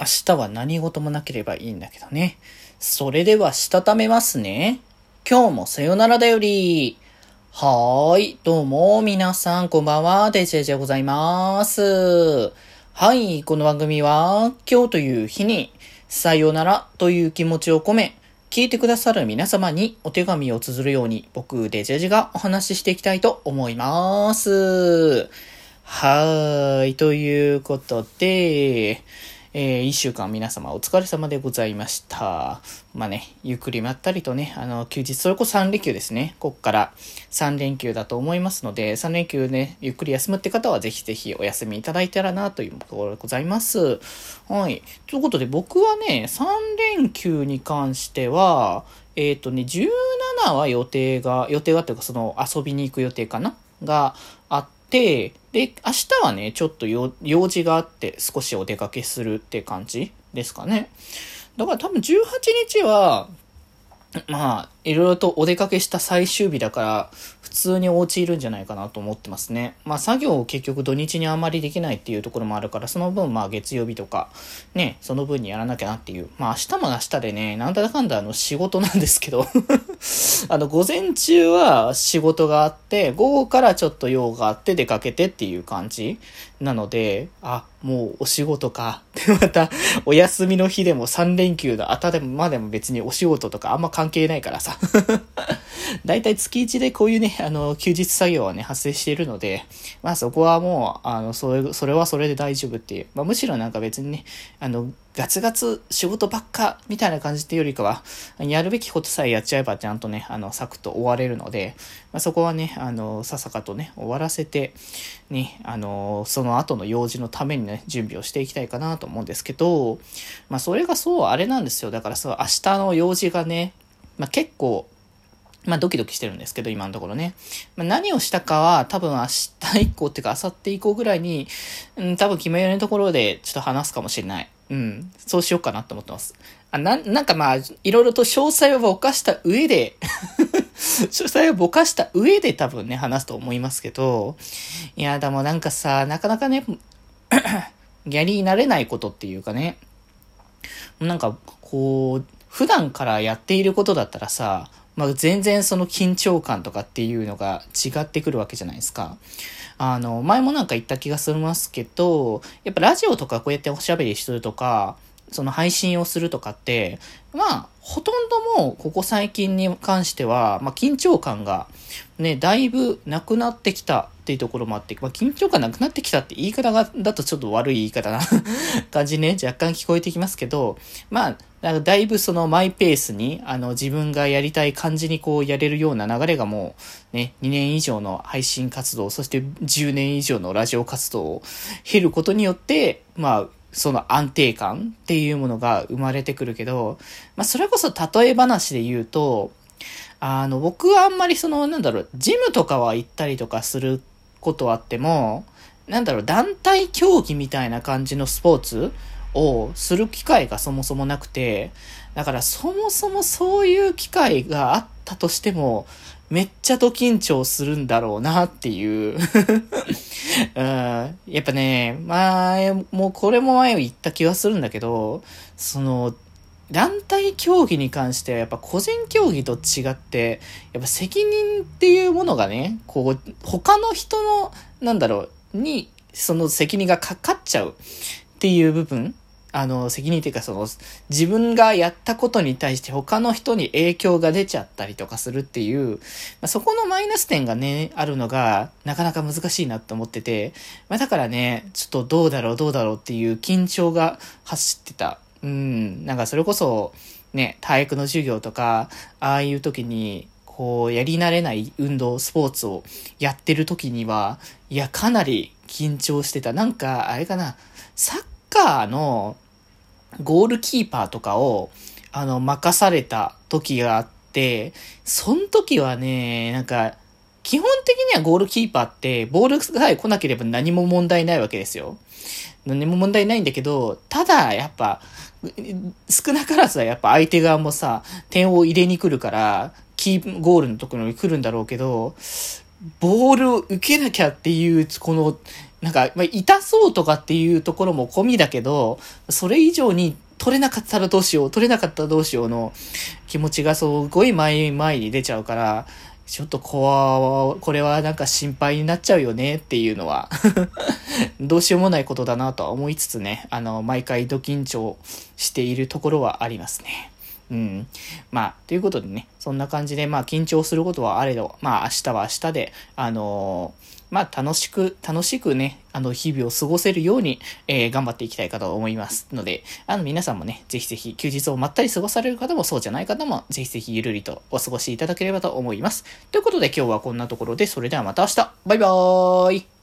明日は何事もなければいいんだけどね。それでは、したためますね。今日もさよならだより。はーい。どうも、皆さん、こんばんは。デジェジェございます。はい。この番組は、今日という日に、さよならという気持ちを込め、聞いてくださる皆様にお手紙を綴るように、僕、デジェジがお話ししていきたいと思います。はーい。ということで、えー、一週間皆様お疲れ様でございました。まあね、ゆっくりまったりとね、あの、休日、それこそ3連休ですね。こっから3連休だと思いますので、3連休ね、ゆっくり休むって方はぜひぜひお休みいただいたらなというところでございます。はい。ということで僕はね、3連休に関しては、えっ、ー、とね、17は予定が、予定がっていうかその遊びに行く予定かな？があって、で、明日はね、ちょっと用事があって少しお出かけするって感じですかね。だから多分18日は、まあ、いろいろとお出かけした最終日だから、普通にお家いるんじゃないかなと思ってますね。まあ、作業を結局土日にあんまりできないっていうところもあるから、その分、まあ、月曜日とか、ね、その分にやらなきゃなっていう。まあ、明日も明日でね、なんだかんだあの仕事なんですけど あの、午前中は仕事があって、午後からちょっと用があって出かけてっていう感じなので、あ、もうお仕事か。で、また、お休みの日でも3連休のあたでまでも別にお仕事とかあんま関係ないからさ。だいい月1でこういうね、あの、休日作業はね、発生しているので、まあそこはもう、あの、それ、それはそれで大丈夫っていう。まあむしろなんか別にね、あの、ガツガツ仕事ばっかみたいな感じっていうよりかは、やるべきことさえやっちゃえばちゃんとね、あの、サクッと終われるので、まあ、そこはね、あの、ささかとね、終わらせて、ね、あの、その後の用事のためにね、準備をしていきたいかなと思うんですけど、まあ、それがそう、あれなんですよ。だからそう、明日の用事がね、まあ、結構、まあ、ドキドキしてるんですけど、今のところね。まあ、何をしたかは、多分明日以降っていうか、明後日以降ぐらいに、うん、多分決められるところで、ちょっと話すかもしれない。うん、そうしようかなと思ってます。あ、な、なんかまあ、いろいろと詳細をぼかした上で 詳細をぼかした上で多分ね、話すと思いますけど、いや、でもなんかさ、なかなかね、ギャリー慣れないことっていうかね、なんか、こう、普段からやっていることだったらさ、まあ、全然その緊張感とかっていうのが違ってくるわけじゃないですか。あの、前もなんか言った気がしますけど、やっぱラジオとかこうやっておしゃべりするとか、その配信をするとかって、まあ、ほとんどもうここ最近に関しては、まあ、緊張感がね、だいぶなくなってきたっていうところもあって、まあ、緊張感なくなってきたって言い方が、だとちょっと悪い言い方な 感じね、若干聞こえてきますけど、まあ、だいぶそのマイペースに、あの、自分がやりたい感じにこうやれるような流れがもう、ね、2年以上の配信活動、そして10年以上のラジオ活動を経ることによって、まあ、その安定感っていうものが生まれてくるけど、まあ、それこそ例え話で言うと、あの、僕はあんまりその、なんだろう、ジムとかは行ったりとかすることあっても、なんだろう、団体競技みたいな感じのスポーツをする機会がそもそもなくて、だからそもそもそういう機会があったとしても、めっちゃド緊張するんだろうなっていう うん。やっぱね、前、もうこれも前言った気はするんだけど、その、団体競技に関してはやっぱ個人競技と違って、やっぱ責任っていうものがね、こう、他の人の、なんだろう、に、その責任がかかっちゃうっていう部分あの、責任っていうかその、自分がやったことに対して他の人に影響が出ちゃったりとかするっていう、まあ、そこのマイナス点がね、あるのが、なかなか難しいなと思ってて、まあ、だからね、ちょっとどうだろうどうだろうっていう緊張が走ってた。うん、なんかそれこそ、ね、体育の授業とか、ああいう時に、こう、やり慣れない運動、スポーツをやってる時には、いや、かなり緊張してた。なんか、あれかな、サッカーのゴールキーパーとかを、あの、任された時があって、その時はね、なんか、基本的にはゴールキーパーって、ボールさえ来なければ何も問題ないわけですよ。何も問題ないんだけど、ただ、やっぱ、少なからずはやっぱ相手側もさ、点を入れに来るから、キーゴールのところに来るんだろうけど、ボールを受けなきゃっていう、このなんか、まあ、痛そうとかっていうところも込みだけど、それ以上に取れなかったらどうしよう、取れなかったらどうしようの気持ちがすごい前に、前に出ちゃうから、ちょっとこわ、これはなんか心配になっちゃうよねっていうのは どうしようもないことだなとは思いつつね、あの、毎回ド緊張しているところはありますね。うん。まあ、ということでね、そんな感じで、まあ、緊張することはあれど、まあ、明日は明日で、あのー、まあ、楽しく、楽しくね、あの、日々を過ごせるように、えー、頑張っていきたいかと思いますので、あの、皆さんもね、ぜひぜひ、休日をまったり過ごされる方も、そうじゃない方も、ぜひぜひ、ゆるりとお過ごしいただければと思います。ということで、今日はこんなところで、それではまた明日バイバーイ